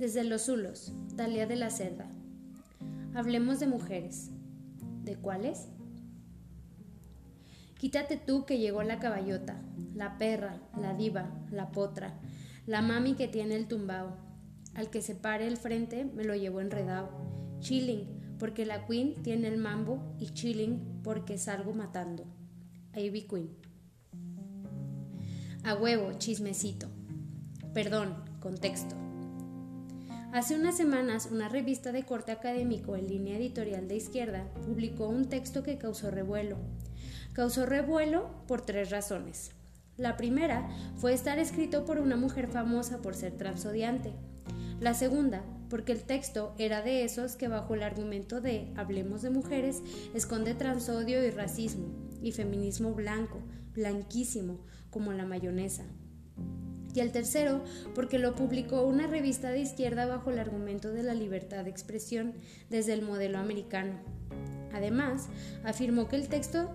Desde los Zulos, Dalia de la Cerda. Hablemos de mujeres. ¿De cuáles? Quítate tú que llegó la caballota, la perra, la diva, la potra, la mami que tiene el tumbao. Al que se pare el frente me lo llevo enredado. Chilling, porque la queen tiene el mambo y chilling porque salgo matando. Ivy Queen. A huevo, chismecito. Perdón, contexto. Hace unas semanas, una revista de corte académico en línea editorial de izquierda publicó un texto que causó revuelo. Causó revuelo por tres razones. La primera fue estar escrito por una mujer famosa por ser transodiante. La segunda, porque el texto era de esos que bajo el argumento de Hablemos de mujeres esconde transodio y racismo y feminismo blanco, blanquísimo, como la mayonesa y el tercero porque lo publicó una revista de izquierda bajo el argumento de la libertad de expresión desde el modelo americano. Además, afirmó que el texto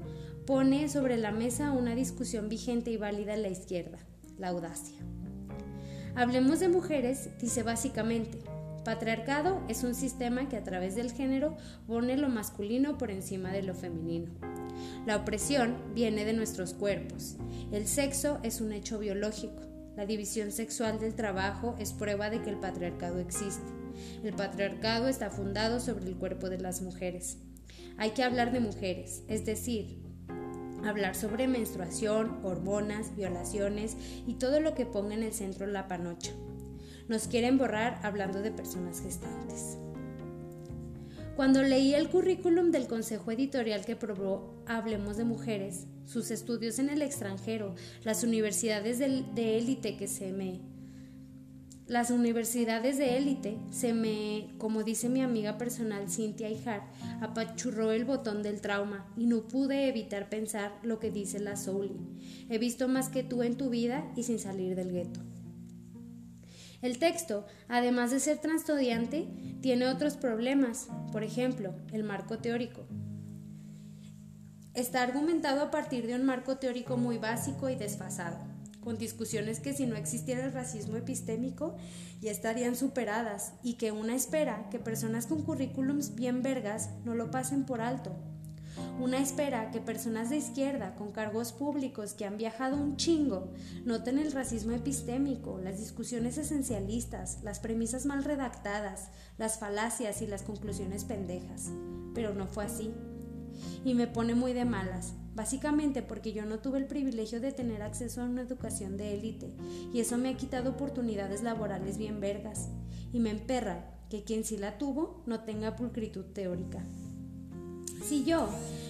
pone sobre la mesa una discusión vigente y válida en la izquierda, la audacia. Hablemos de mujeres, dice básicamente, patriarcado es un sistema que a través del género pone lo masculino por encima de lo femenino. La opresión viene de nuestros cuerpos. El sexo es un hecho biológico. La división sexual del trabajo es prueba de que el patriarcado existe. El patriarcado está fundado sobre el cuerpo de las mujeres. Hay que hablar de mujeres, es decir, hablar sobre menstruación, hormonas, violaciones y todo lo que ponga en el centro la panocha. Nos quieren borrar hablando de personas gestantes. Cuando leí el currículum del consejo editorial que probó Hablemos de Mujeres, sus estudios en el extranjero, las universidades de élite que se me... Las universidades de élite se me, como dice mi amiga personal Cynthia Ijar, apachurró el botón del trauma y no pude evitar pensar lo que dice la Souli. He visto más que tú en tu vida y sin salir del gueto. El texto, además de ser transtodiante, tiene otros problemas, por ejemplo, el marco teórico. Está argumentado a partir de un marco teórico muy básico y desfasado, con discusiones que si no existiera el racismo epistémico ya estarían superadas y que una espera que personas con currículums bien vergas no lo pasen por alto una espera que personas de izquierda con cargos públicos que han viajado un chingo noten el racismo epistémico, las discusiones esencialistas, las premisas mal redactadas, las falacias y las conclusiones pendejas. Pero no fue así. Y me pone muy de malas, básicamente porque yo no tuve el privilegio de tener acceso a una educación de élite, y eso me ha quitado oportunidades laborales bien vergas, y me emperra que quien sí la tuvo no tenga pulcritud teórica. Si yo,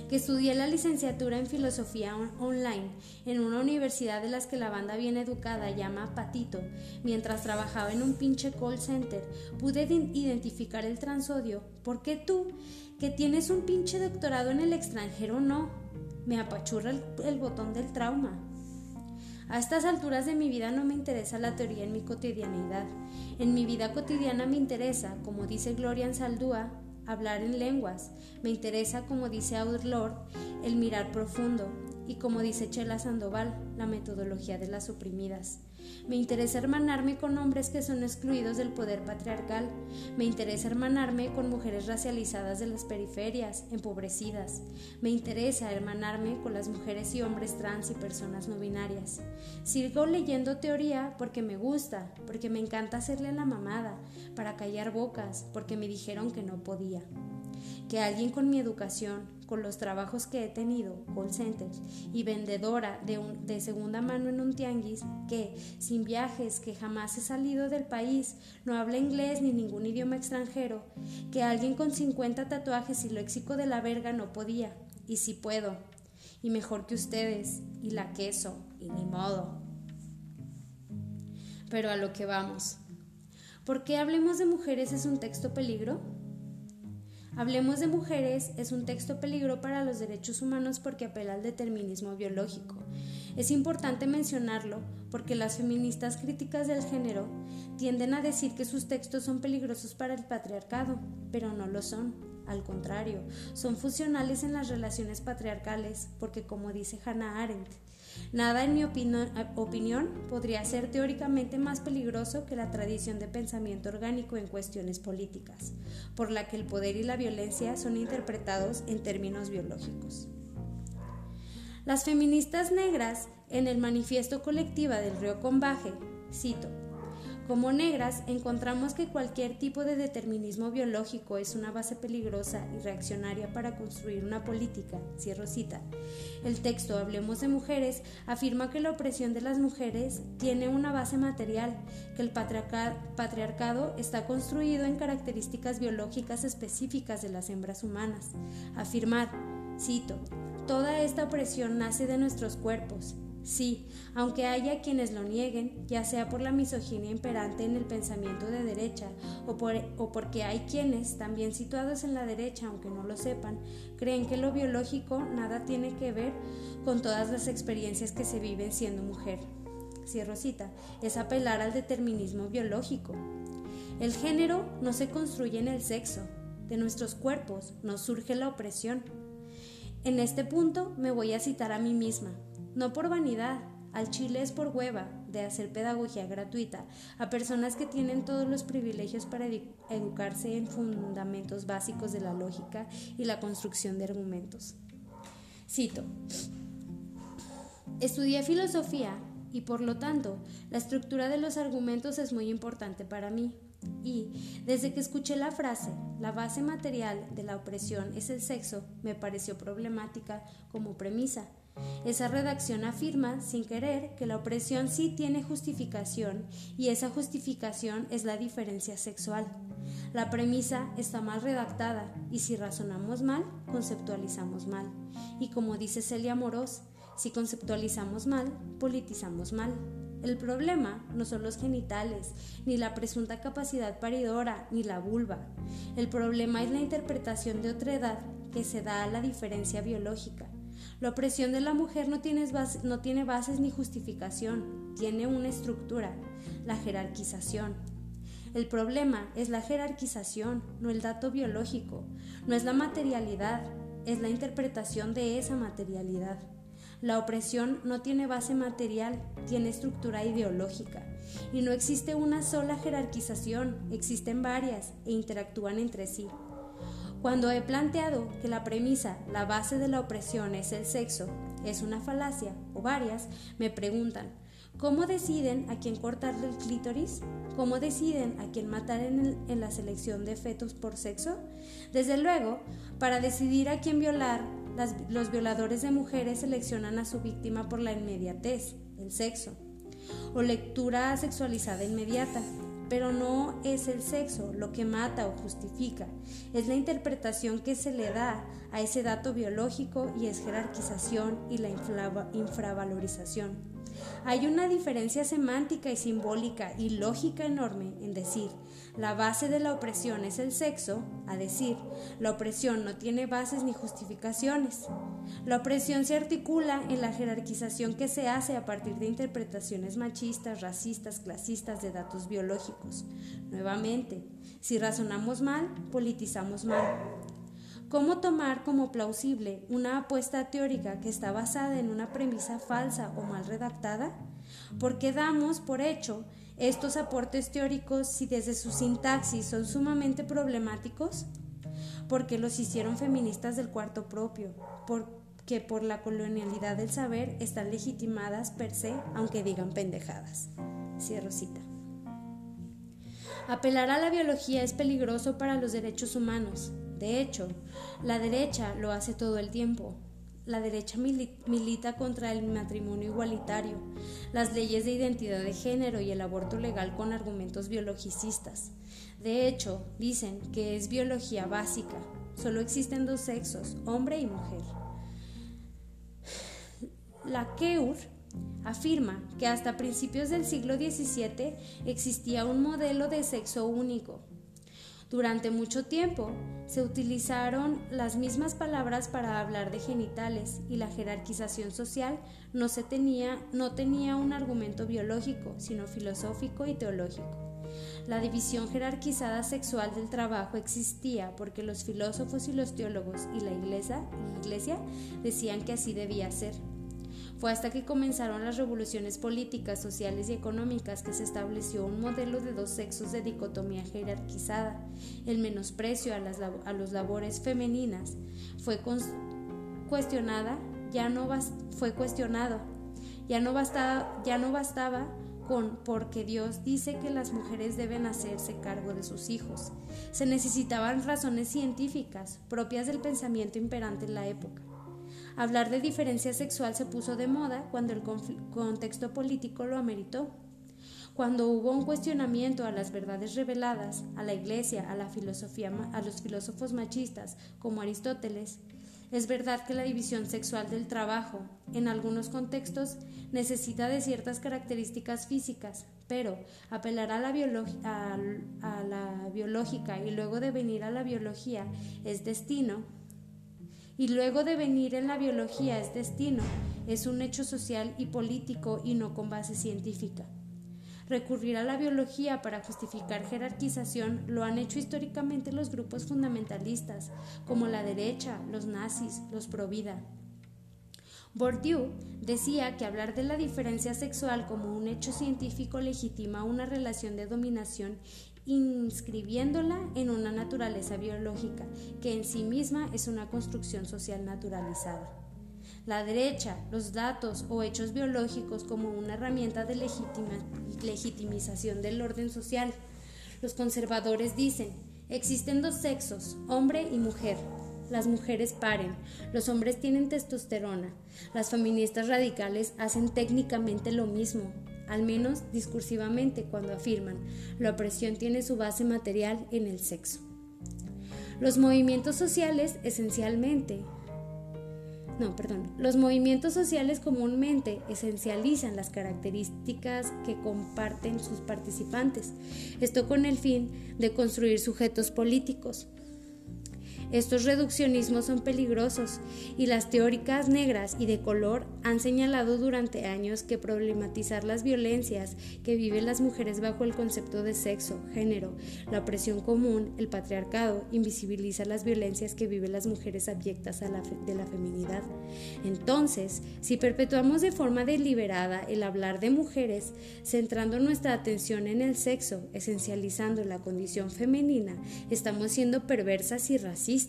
que estudié la licenciatura en filosofía online en una universidad de las que la banda bien educada llama Patito, mientras trabajaba en un pinche call center, pude identificar el transodio, ¿por qué tú, que tienes un pinche doctorado en el extranjero, no? Me apachurra el, botón del trauma. A estas alturas de mi vida no me interesa la teoría en mi cotidianidad. En mi vida cotidiana me interesa, como dice Gloria Saldúa, hablar en lenguas. Me interesa, como dice Lord, el mirar profundo y como dice Chela Sandoval, la metodología de las oprimidas. Me interesa hermanarme con hombres que son excluidos del poder patriarcal. Me interesa hermanarme con mujeres racializadas de las periferias, empobrecidas. Me interesa hermanarme con las mujeres y hombres trans y personas no binarias. Sigo leyendo teoría porque me gusta, porque me encanta hacerle la mamada, para callar bocas, porque me dijeron que no podía. Que alguien con mi educación, con los trabajos que he tenido, call centers, y vendedora de, segunda mano en un tianguis, que, sin viajes, que jamás he salido del país, no habla inglés ni ningún idioma extranjero, que alguien con 50 tatuajes y léxico de la verga no podía, y si puedo, y mejor que ustedes, y la queso, y ni modo. Pero a lo que vamos. ¿Por qué hablemos de mujeres es un texto peligro? Hablemos de mujeres es un texto peligro para los derechos humanos porque apela al determinismo biológico. Es importante mencionarlo porque las feministas críticas del género tienden a decir que sus textos son peligrosos para el patriarcado, pero no lo son. al contrario, son funcionales en las relaciones patriarcales, porque como dice Hannah Arendt, Nada, en mi opinión, podría ser teóricamente más peligroso que la tradición de pensamiento orgánico en cuestiones políticas, por la que el poder y la violencia son interpretados en términos biológicos. Las feministas negras, en el manifiesto colectiva del río Combaje, cito, como negras, encontramos que cualquier tipo de determinismo biológico es una base peligrosa y reaccionaria para construir una política. Cierro cita. El texto Hablemos de Mujeres afirma que la opresión de las mujeres tiene una base material, que el patriarcado está construido en características biológicas específicas de las hembras humanas. Afirmar, cito, toda esta opresión nace de nuestros cuerpos Sí, aunque haya quienes lo nieguen, ya sea por la misoginia imperante en el pensamiento de derecha o, porque hay quienes, también situados en la derecha, aunque no lo sepan, creen que lo biológico nada tiene que ver con todas las experiencias que se viven siendo mujer. Cierro cita, es apelar al determinismo biológico. El género no se construye en el sexo, de nuestros cuerpos nos surge la opresión. En este punto me voy a citar a mí misma, no por vanidad, al chile es por hueva de hacer pedagogía gratuita a personas que tienen todos los privilegios para educarse en fundamentos básicos de la lógica y la construcción de argumentos. Cito, estudié filosofía y por lo tanto la estructura de los argumentos es muy importante para mí. Y desde que escuché la frase, la base material de la opresión es el sexo, me pareció problemática como premisa esa redacción afirma, sin querer, que la opresión sí tiene justificación y esa justificación es la diferencia sexual. La premisa está mal redactada y si razonamos mal, conceptualizamos mal. Y como dice Celia Moros, si conceptualizamos mal, politizamos mal. El problema no son los genitales, ni la presunta capacidad paridora, ni la vulva. El problema es la interpretación de otra edad que se da a la diferencia biológica. La opresión de la mujer no tiene, no tiene bases ni justificación, tiene una estructura, la jerarquización. El problema es la jerarquización, no el dato biológico, no es la materialidad, es la interpretación de esa materialidad. La opresión no tiene base material, tiene estructura ideológica. Y no existe una sola jerarquización, existen varias e interactúan entre sí. Cuando he planteado que la premisa, la base de la opresión es el sexo, es una falacia o varias, me preguntan, ¿cómo deciden a quién cortarle el clítoris? ¿Cómo deciden a quién matar en, la selección de fetos por sexo? Desde luego, para decidir a quién violar, los violadores de mujeres seleccionan a su víctima por la inmediatez, el sexo, o lectura sexualizada inmediata, pero no es el sexo lo que mata o justifica, es la interpretación que se le da a ese dato biológico y es jerarquización y la infravalorización. Hay una diferencia semántica y simbólica y lógica enorme en decir la base de la opresión es el sexo, a decir la opresión no tiene bases ni justificaciones. La opresión se articula en la jerarquización que se hace a partir de interpretaciones machistas, racistas, clasistas de datos biológicos. Nuevamente, si razonamos mal, politizamos mal. ¿Cómo tomar como plausible una apuesta teórica que está basada en una premisa falsa o mal redactada? ¿Por qué damos por hecho estos aportes teóricos si desde su sintaxis son sumamente problemáticos? Porque los hicieron feministas del cuarto propio, porque por la colonialidad del saber están legitimadas per se, aunque digan pendejadas. Cierro cita. Apelar a la biología es peligroso para los derechos humanos, de hecho, la derecha lo hace todo el tiempo. La derecha milita contra el matrimonio igualitario, las leyes de identidad de género y el aborto legal con argumentos biologicistas. De hecho, dicen que es biología básica. Solo existen dos sexos, hombre y mujer. La KEUR afirma que hasta principios del siglo XVII existía un modelo de sexo único, durante mucho tiempo se utilizaron las mismas palabras para hablar de genitales y la jerarquización social no, se tenía, no tenía un argumento biológico, sino filosófico y teológico. La división jerarquizada sexual del trabajo existía porque los filósofos y los teólogos y la iglesia, iglesia decían que así debía ser. Fue hasta que comenzaron las revoluciones políticas, sociales y económicas que se estableció un modelo de dos sexos de dicotomía jerarquizada. El menosprecio a las a los labores femeninas fue cuestionada, ya no fue cuestionado. Ya no bastaba, ya no bastaba con porque Dios dice que las mujeres deben hacerse cargo de sus hijos. Se necesitaban razones científicas propias del pensamiento imperante en la época. Hablar de diferencia sexual se puso de moda cuando el contexto político lo ameritó. Cuando hubo un cuestionamiento a las verdades reveladas, a la iglesia, a la filosofía, a los filósofos machistas como Aristóteles, es verdad que la división sexual del trabajo, en algunos contextos, necesita de ciertas características físicas, pero apelar a la, a la biológica y luego de venir a la biología es destino y luego de venir en la biología es destino, es un hecho social y político y no con base científica. Recurrir a la biología para justificar jerarquización lo han hecho históricamente los grupos fundamentalistas, como la derecha, los nazis, los provida. Bourdieu decía que hablar de la diferencia sexual como un hecho científico legitima una relación de dominación inscribiéndola en una naturaleza biológica, que en sí misma es una construcción social naturalizada. La derecha, los datos o hechos biológicos como una herramienta de legitimización del orden social. Los conservadores dicen, existen dos sexos, hombre y mujer. Las mujeres paren, los hombres tienen testosterona. Las feministas radicales hacen técnicamente lo mismo, al menos discursivamente cuando afirman, la opresión tiene su base material en el sexo. Los movimientos sociales esencialmente no, perdón. Los movimientos sociales comúnmente esencializan las características que comparten sus participantes, esto con el fin de construir sujetos políticos. Estos reduccionismos son peligrosos y las teóricas negras y de color han señalado durante años que problematizar las violencias que viven las mujeres bajo el concepto de sexo, género, la opresión común, el patriarcado, invisibiliza las violencias que viven las mujeres abyectas de la feminidad. Entonces, si perpetuamos de forma deliberada el hablar de mujeres, centrando nuestra atención en el sexo, esencializando la condición femenina, estamos siendo perversas y racistas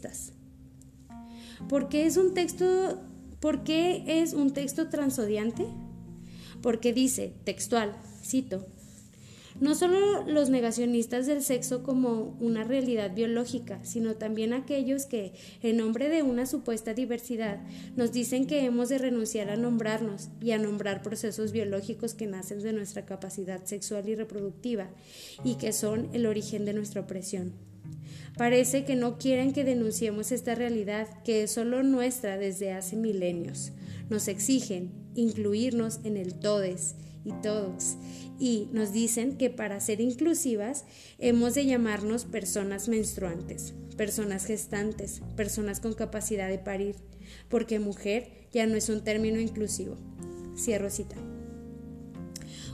¿Por qué es un texto, por qué es un texto transodiante? Porque dice, textual, cito, no solo los negacionistas del sexo como una realidad biológica, sino también aquellos que, en nombre de una supuesta diversidad, nos dicen que hemos de renunciar a nombrarnos y a nombrar procesos biológicos que nacen de nuestra capacidad sexual y reproductiva y que son el origen de nuestra opresión. Parece que no quieren que denunciemos esta realidad que es solo nuestra desde hace milenios. Nos exigen incluirnos en el todes y todos y nos dicen que para ser inclusivas hemos de llamarnos personas menstruantes, personas gestantes, personas con capacidad de parir, porque mujer ya no es un término inclusivo. Cierro cita.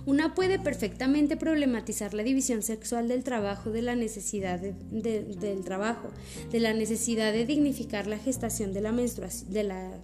Una puede perfectamente problematizar la división sexual del trabajo de la necesidad del trabajo, de la necesidad de dignificar la gestación de la menstruación, de la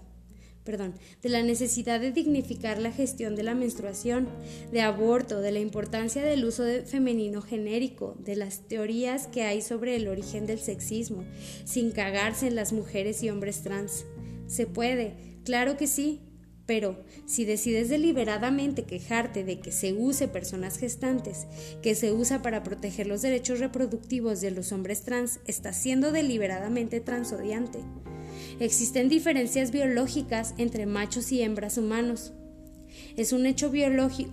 perdón, de la necesidad de dignificar la gestión de la menstruación, de aborto, de la importancia del uso de femenino genérico, de las teorías que hay sobre el origen del sexismo, sin cagarse en las mujeres y hombres trans. Se puede, claro que sí, pero si decides deliberadamente quejarte de que se use personas gestantes, que se usa para proteger los derechos reproductivos de los hombres trans, estás siendo deliberadamente transodiante. Existen diferencias biológicas entre machos y hembras humanos. Es un hecho,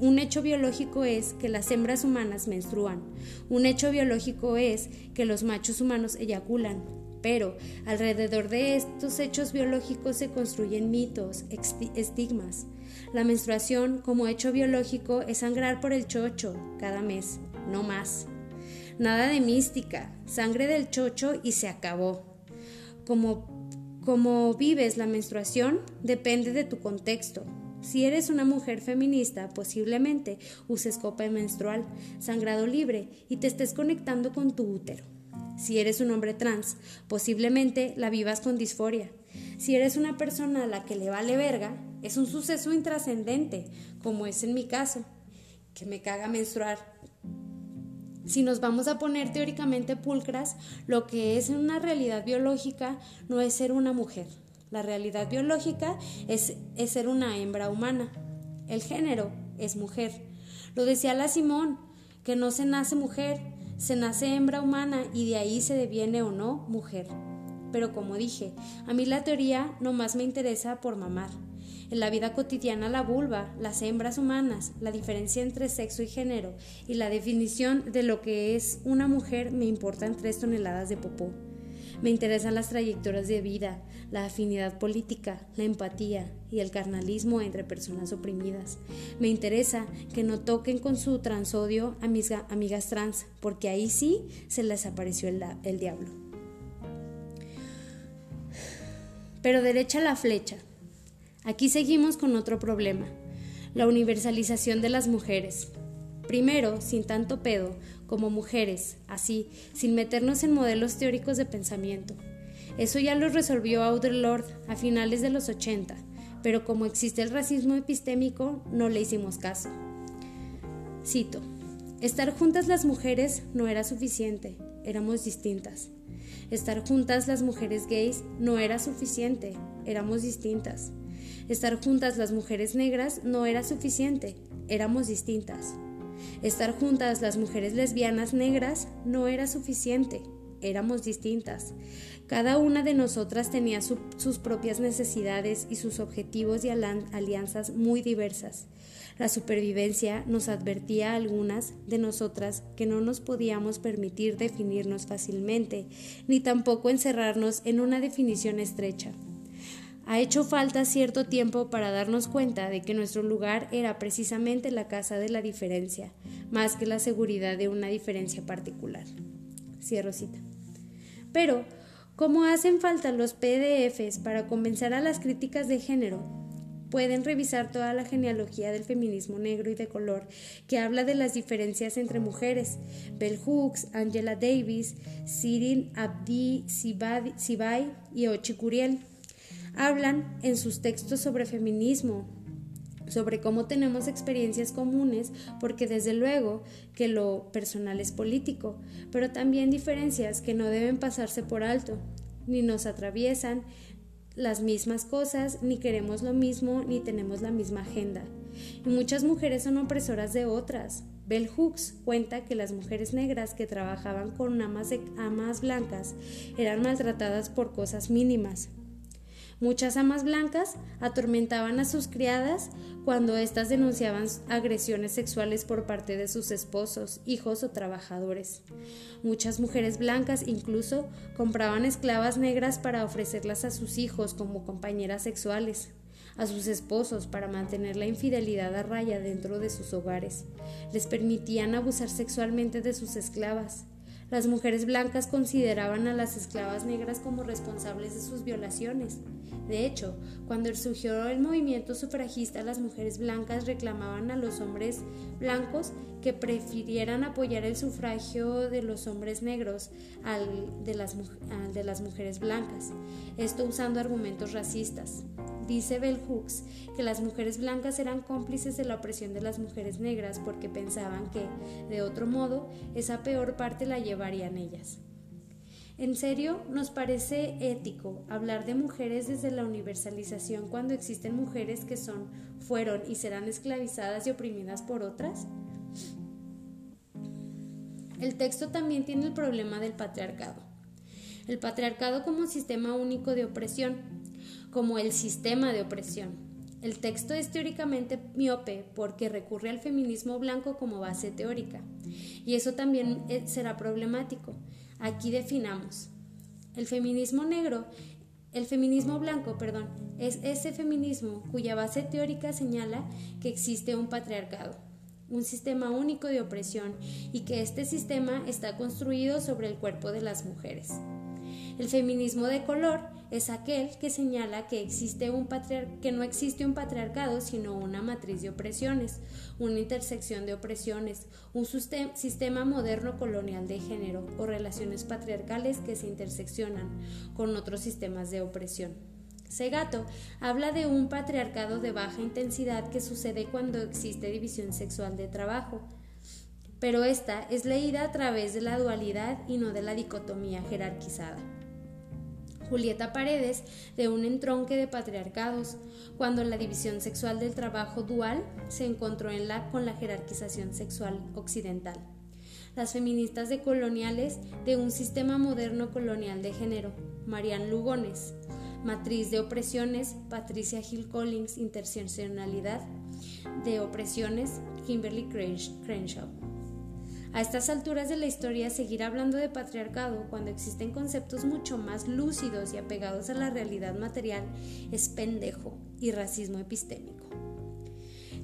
un hecho biológico es que las hembras humanas menstruan. Un hecho biológico es que los machos humanos eyaculan pero alrededor de estos hechos biológicos se construyen mitos, estigmas. La menstruación como hecho biológico es sangrar por el chocho cada mes, no más. Nada de mística, sangre del chocho y se acabó. Como, como vives la menstruación depende de tu contexto. Si eres una mujer feminista, posiblemente uses copa menstrual, sangrado libre y te estés conectando con tu útero. Si eres un hombre trans, posiblemente la vivas con disforia. Si eres una persona a la que le vale verga, es un suceso intrascendente, como es en mi caso, que me caga menstruar. Si nos vamos a poner teóricamente pulcras, lo que es una realidad biológica no es ser una mujer, la realidad biológica es, ser una hembra humana. El género es mujer. Lo decía la Simón, que no se nace mujer, se nace hembra humana y de ahí se deviene o no mujer. Pero como dije, a mí la teoría no más me interesa por mamar. En la vida cotidiana la vulva, las hembras humanas, la diferencia entre sexo y género y la definición de lo que es una mujer me importan tres toneladas de popó. Me interesan las trayectorias de vida, la afinidad política, la empatía y el carnalismo entre personas oprimidas. Me interesa que no toquen con su transodio a mis amigas trans, porque ahí sí se les apareció el, el diablo. Pero derecha la flecha. Aquí seguimos con otro problema, la universalización de las mujeres. Primero, sin tanto pedo, como mujeres, así, sin meternos en modelos teóricos de pensamiento. Eso ya lo resolvió Audre Lorde a finales de los 80, pero como existe el racismo epistémico, no le hicimos caso. Cito, estar juntas las mujeres no era suficiente, éramos distintas. Estar juntas las mujeres gays no era suficiente, éramos distintas. Estar juntas las mujeres negras no era suficiente, éramos distintas. Estar juntas las mujeres lesbianas negras no era suficiente, éramos distintas. Cada una de nosotras tenía sus propias necesidades y sus objetivos y alianzas muy diversas. La supervivencia nos advertía a algunas de nosotras que no nos podíamos permitir definirnos fácilmente, ni tampoco encerrarnos en una definición estrecha. Ha hecho falta cierto tiempo para darnos cuenta de que nuestro lugar era precisamente la casa de la diferencia, más que la seguridad de una diferencia particular. Cierro cita. Pero, ¿cómo hacen falta los PDFs para convencer a las críticas de género, pueden revisar toda la genealogía del feminismo negro y de color que habla de las diferencias entre mujeres. Bell Hooks, Angela Davis, Sirin Abdi Sibai y Ochi Curiel hablan en sus textos sobre feminismo, sobre cómo tenemos experiencias comunes, porque desde luego que lo personal es político, pero también diferencias que no deben pasarse por alto, ni nos atraviesan las mismas cosas, ni queremos lo mismo, ni tenemos la misma agenda. Y muchas mujeres son opresoras de otras. Bell Hooks cuenta que las mujeres negras que trabajaban con amas, de, amas blancas eran maltratadas por cosas mínimas, Muchas amas blancas atormentaban a sus criadas cuando éstas denunciaban agresiones sexuales por parte de sus esposos, hijos o trabajadores. Muchas mujeres blancas incluso compraban esclavas negras para ofrecerlas a sus hijos como compañeras sexuales a sus esposos para mantener la infidelidad a raya dentro de sus hogares. Les permitían abusar sexualmente de sus esclavas. Las mujeres blancas consideraban a las esclavas negras como responsables de sus violaciones. De hecho, cuando surgió el movimiento sufragista, las mujeres blancas reclamaban a los hombres blancos que prefirieran apoyar el sufragio de los hombres negros al de las, mujeres blancas, esto usando argumentos racistas. Dice Bell Hooks que las mujeres blancas eran cómplices de la opresión de las mujeres negras porque pensaban que, de otro modo, esa peor parte la ellas. ¿En serio nos parece ético hablar de mujeres desde la universalización cuando existen mujeres que son, fueron y serán esclavizadas y oprimidas por otras? El texto también tiene el problema del patriarcado. El patriarcado como sistema único de opresión, como el sistema de opresión. El texto es teóricamente miope porque recurre al feminismo blanco como base teórica, y eso también eh, será problemático. Aquí definamos. El feminismo negro, el feminismo blanco, perdón, es ese feminismo cuya base teórica señala que existe un patriarcado, un sistema único de opresión y que este sistema está construido sobre el cuerpo de las mujeres. El feminismo de color es aquel que señala que, existe un que no existe un patriarcado, sino una matriz de opresiones, una intersección de opresiones, un sistema moderno colonial de género o relaciones patriarcales que se interseccionan con otros sistemas de opresión. Segato habla de un patriarcado de baja intensidad que sucede cuando existe división sexual de trabajo, pero esta es leída a través de la dualidad y no de la dicotomía jerarquizada. Julieta Paredes de un entronque de patriarcados, cuando la división sexual del trabajo dual se encontró en la, con la jerarquización sexual occidental. Las feministas decoloniales de un sistema moderno colonial de género, Marianne Lugones, Matriz de opresiones, Patricia Hill Collins, Interseccionalidad de opresiones, Kimberly Crenshaw. A estas alturas de la historia, seguir hablando de patriarcado cuando existen conceptos mucho más lúcidos y apegados a la realidad material es pendejo y racismo epistémico.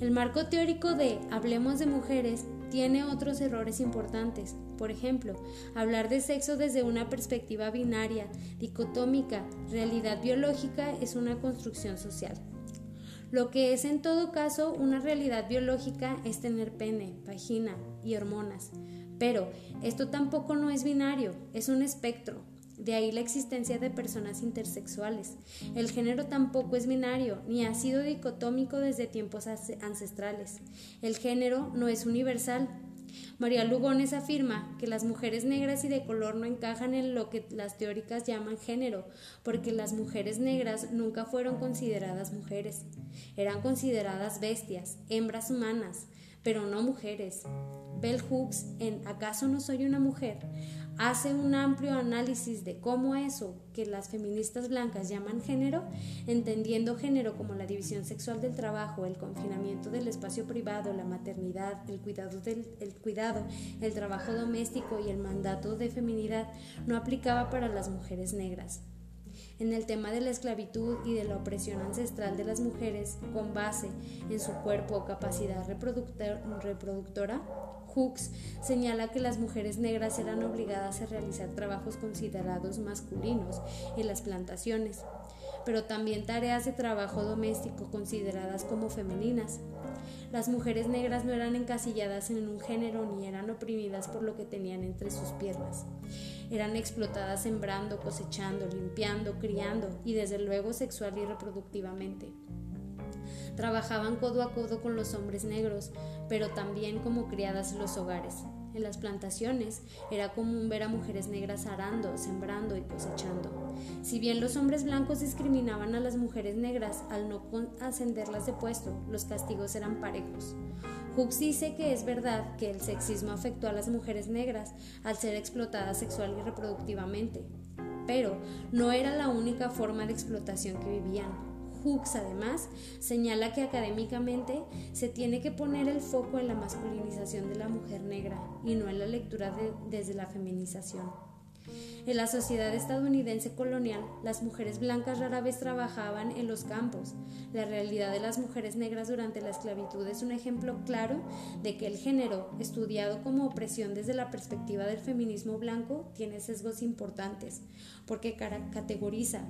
El marco teórico de Hablemos de mujeres tiene otros errores importantes. Por ejemplo, hablar de sexo desde una perspectiva binaria, dicotómica, realidad biológica es una construcción social. Lo que es en todo caso una realidad biológica es tener pene, vagina y hormonas. Pero esto tampoco no es binario, es un espectro. De ahí la existencia de personas intersexuales. El género tampoco es binario, ni ha sido dicotómico desde tiempos ancestrales. El género no es universal, María Lugones afirma que las mujeres negras y de color no encajan en lo que las teóricas llaman género, porque las mujeres negras nunca fueron consideradas mujeres. Eran consideradas bestias, hembras humanas, pero no mujeres. Bell Hooks en ¿Acaso no soy una mujer? hace un amplio análisis de cómo eso que las feministas blancas llaman género, entendiendo género como la división sexual del trabajo, el confinamiento del espacio privado, la maternidad, el cuidado, del, el cuidado, el trabajo doméstico y el mandato de feminidad, no aplicaba para las mujeres negras en el tema de la esclavitud y de la opresión ancestral de las mujeres con base en su cuerpo o capacidad reproductora, Hooks señala que las mujeres negras eran obligadas a realizar trabajos considerados masculinos en las plantaciones, pero también tareas de trabajo doméstico consideradas como femeninas. Las mujeres negras no eran encasilladas en un género ni eran oprimidas por lo que tenían entre sus piernas. Eran explotadas sembrando, cosechando, limpiando, criando y desde luego sexual y reproductivamente. Trabajaban codo a codo con los hombres negros, pero también como criadas en los hogares. En las plantaciones era común ver a mujeres negras arando, sembrando y cosechando. Si bien los hombres blancos discriminaban a las mujeres negras al no ascenderlas de puesto, los castigos eran parejos. Hooks dice que es verdad que el sexismo afectó a las mujeres negras al ser explotadas sexual y reproductivamente, pero no era la única forma de explotación que vivían. Hooks además señala que académicamente se tiene que poner el foco en la masculinización de la mujer negra y no en la lectura desde la feminización. En la sociedad estadounidense colonial, las mujeres blancas rara vez trabajaban en los campos. La realidad de las mujeres negras durante la esclavitud es un ejemplo claro de que el género, estudiado como opresión desde la perspectiva del feminismo blanco, tiene sesgos importantes, porque categoriza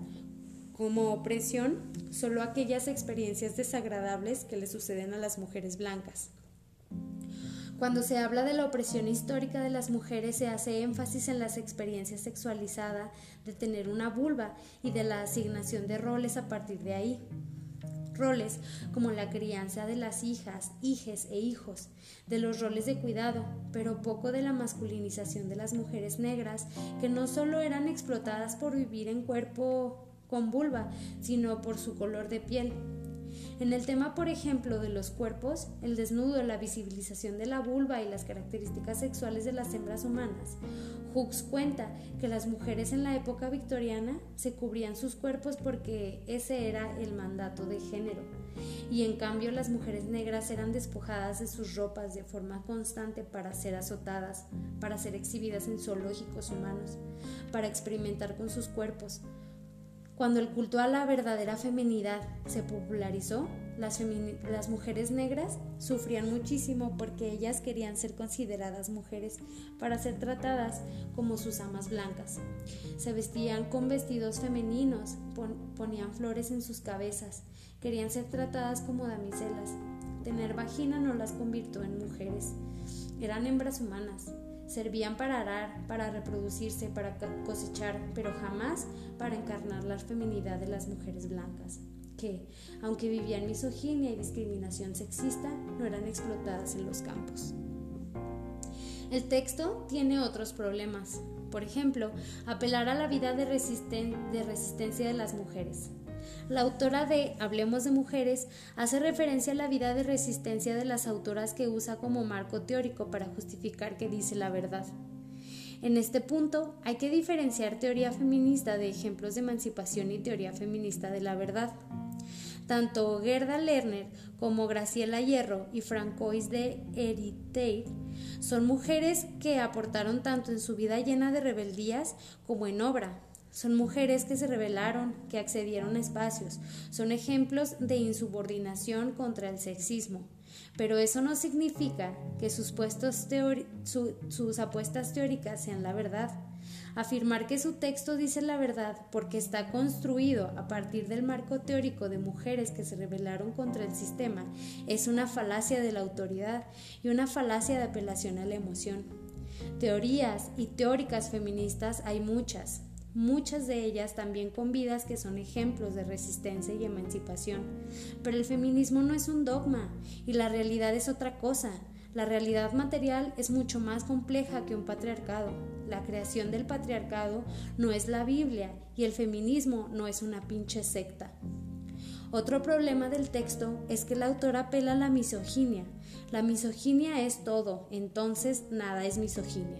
como opresión solo aquellas experiencias desagradables que le suceden a las mujeres blancas. Cuando se habla de la opresión histórica de las mujeres se hace énfasis en las experiencias sexualizadas de tener una vulva y de la asignación de roles a partir de ahí. Roles como la crianza de las hijas, hijes e hijos, de los roles de cuidado, pero poco de la masculinización de las mujeres negras, que no solo eran explotadas por vivir en cuerpo con vulva, sino por su color de piel. En el tema, por ejemplo, de los cuerpos, el desnudo, la visibilización de la vulva y las características sexuales de las hembras humanas, Hooks cuenta que las mujeres en la época victoriana se cubrían sus cuerpos porque ese era el mandato de género, y en cambio las mujeres negras eran despojadas de sus ropas de forma constante para ser azotadas, para ser exhibidas en zoológicos humanos, para experimentar con sus cuerpos, cuando el culto a la verdadera feminidad se popularizó, las, mujeres negras sufrían muchísimo porque ellas querían ser consideradas mujeres para ser tratadas como sus amas blancas. Se vestían con vestidos femeninos, ponían flores en sus cabezas, querían ser tratadas como damiselas. Tener vagina no las convirtió en mujeres, eran hembras humanas. Servían para arar, para reproducirse, para cosechar, pero jamás para encarnar la feminidad de las mujeres blancas que, aunque vivían misoginia y discriminación sexista, no eran explotadas en los campos. El texto tiene otros problemas. Por ejemplo, apelar a la vida de, de resistencia de las mujeres. La autora de Hablemos de Mujeres hace referencia a la vida de resistencia de las autoras que usa como marco teórico para justificar que dice la verdad. En este punto hay que diferenciar teoría feminista de ejemplos de emancipación y teoría feminista de la verdad. Tanto Gerda Lerner como Graciela Hierro y Francois de Eritate son mujeres que aportaron tanto en su vida llena de rebeldías como en obra. Son mujeres que se rebelaron, que accedieron a espacios. Son ejemplos de insubordinación contra el sexismo. Pero eso no significa que sus, sus apuestas teóricas sean la verdad. Afirmar que su texto dice la verdad porque está construido a partir del marco teórico de mujeres que se rebelaron contra el sistema es una falacia de la autoridad y una falacia de apelación a la emoción. Teorías y teóricas feministas hay muchas, muchas de ellas también con vidas que son ejemplos de resistencia y emancipación. Pero el feminismo no es un dogma y la realidad es otra cosa. La realidad material es mucho más compleja que un patriarcado. La creación del patriarcado no es la Biblia y el feminismo no es una pinche secta. Otro problema del texto es que el autor apela a la misoginia. La misoginia es todo, entonces nada es misoginia.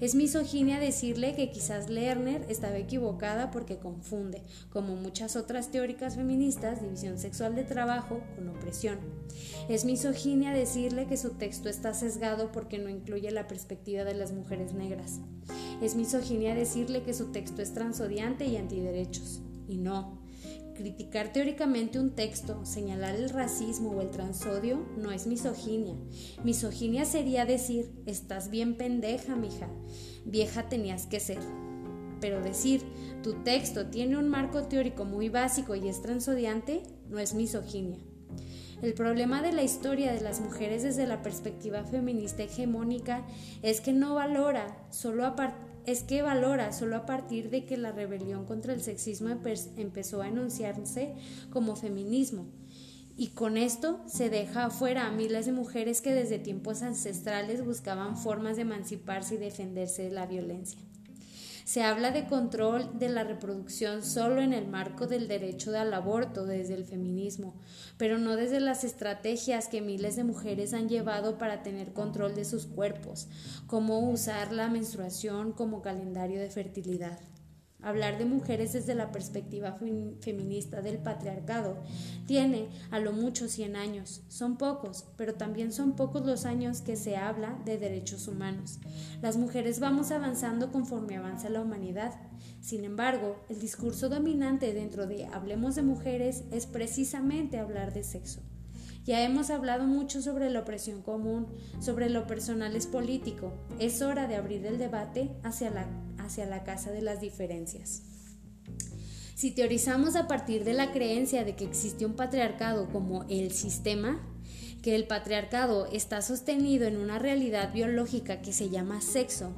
Es misoginia decirle que quizás Lerner estaba equivocada porque confunde, como muchas otras teóricas feministas, división sexual de trabajo con opresión. Es misoginia decirle que su texto está sesgado porque no incluye la perspectiva de las mujeres negras. Es misoginia decirle que su texto es transodiante y antiderechos. Y no, Criticar teóricamente un texto, señalar el racismo o el transodio no es misoginia. Misoginia sería decir, estás bien pendeja, mija, vieja tenías que ser. Pero decir, tu texto tiene un marco teórico muy básico y es transodiante, no es misoginia. El problema de la historia de las mujeres desde la perspectiva feminista hegemónica es que no valora solo a partir es que valora solo a partir de que la rebelión contra el sexismo empezó a enunciarse como feminismo. Y con esto se deja afuera a miles de mujeres que desde tiempos ancestrales buscaban formas de emanciparse y defenderse de la violencia. Se habla de control de la reproducción solo en el marco del derecho al aborto desde el feminismo, pero no desde las estrategias que miles de mujeres han llevado para tener control de sus cuerpos, como usar la menstruación como calendario de fertilidad. Hablar de mujeres desde la perspectiva feminista del patriarcado tiene a lo mucho 100 años. Son pocos, pero también son pocos los años que se habla de derechos humanos. Las mujeres vamos avanzando conforme avanza la humanidad. Sin embargo, el discurso dominante dentro de Hablemos de mujeres es precisamente hablar de sexo. Ya hemos hablado mucho sobre la opresión común, sobre lo personal es político. Es hora de abrir el debate hacia la, hacia la casa de las diferencias. Si teorizamos a partir de la creencia de que existe un patriarcado como el sistema, que el patriarcado está sostenido en una realidad biológica que se llama sexo,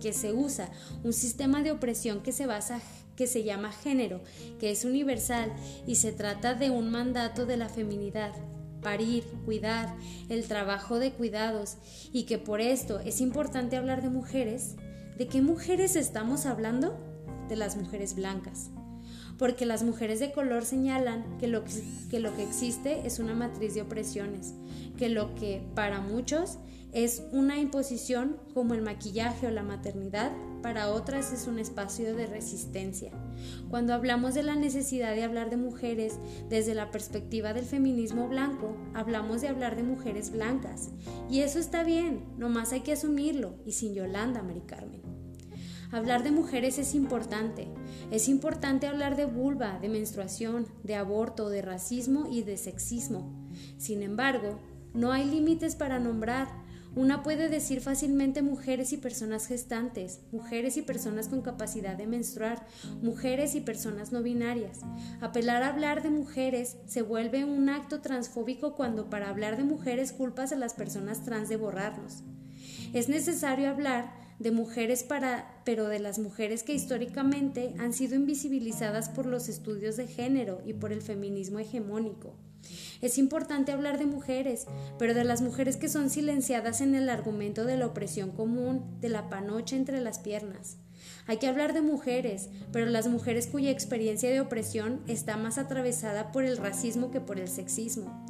que se usa un sistema de opresión que se basa que se llama género, que es universal y se trata de un mandato de la feminidad parir, cuidar, el trabajo de cuidados y que por esto es importante hablar de mujeres, ¿de qué mujeres estamos hablando? De las mujeres blancas. Porque las mujeres de color señalan que lo que, existe es una matriz de opresiones, que lo que para muchos es una imposición como el maquillaje o la maternidad, para otras es un espacio de resistencia. Cuando hablamos de la necesidad de hablar de mujeres desde la perspectiva del feminismo blanco, hablamos de hablar de mujeres blancas. Y eso está bien, nomás hay que asumirlo, y sin Yolanda, Mari Carmen. Hablar de mujeres es importante. Es importante hablar de vulva, de menstruación, de aborto, de racismo y de sexismo. Sin embargo, no hay límites para nombrar. Una puede decir fácilmente mujeres y personas gestantes, mujeres y personas con capacidad de menstruar, mujeres y personas no binarias. Apelar a hablar de mujeres se vuelve un acto transfóbico cuando para hablar de mujeres culpas a las personas trans de borrarlos. Es necesario hablar de mujeres para, pero de las mujeres que históricamente han sido invisibilizadas por los estudios de género y por el feminismo hegemónico. Es importante hablar de mujeres, pero de las mujeres que son silenciadas en el argumento de la opresión común, de la panocha entre las piernas. Hay que hablar de mujeres, pero las mujeres cuya experiencia de opresión está más atravesada por el racismo que por el sexismo.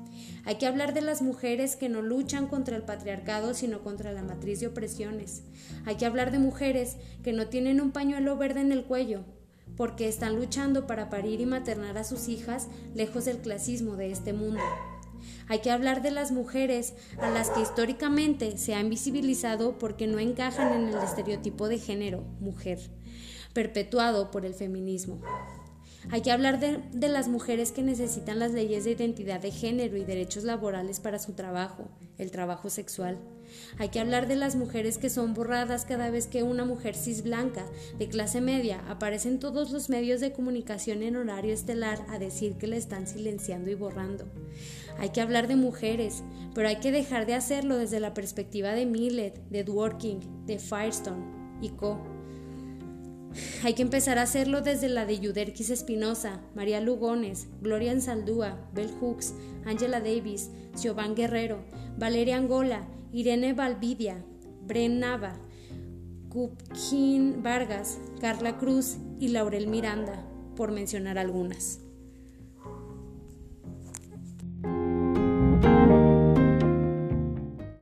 Hay que hablar de las mujeres que no luchan contra el patriarcado, sino contra la matriz de opresiones. Hay que hablar de mujeres que no tienen un pañuelo verde en el cuello, porque están luchando para parir y maternar a sus hijas lejos del clasismo de este mundo. Hay que hablar de las mujeres a las que históricamente se han visibilizado porque no encajan en el estereotipo de género, mujer, perpetuado por el feminismo. Hay que hablar de, las mujeres que necesitan las leyes de identidad de género y derechos laborales para su trabajo, el trabajo sexual. Hay que hablar de las mujeres que son borradas cada vez que una mujer cis blanca de clase media aparece en todos los medios de comunicación en horario estelar a decir que la están silenciando y borrando. Hay que hablar de mujeres, pero hay que dejar de hacerlo desde la perspectiva de Millet, de Dworkin, de Firestone y co. Hay que empezar a hacerlo desde la de Yuderquis Espinosa, María Lugones, Gloria Ensaldúa, Bell Hooks, Angela Davis, Siobhan Guerrero, Valeria Angola, Irene Valvidia, Bren Nava, Kupkin Vargas, Carla Cruz y Laurel Miranda, por mencionar algunas.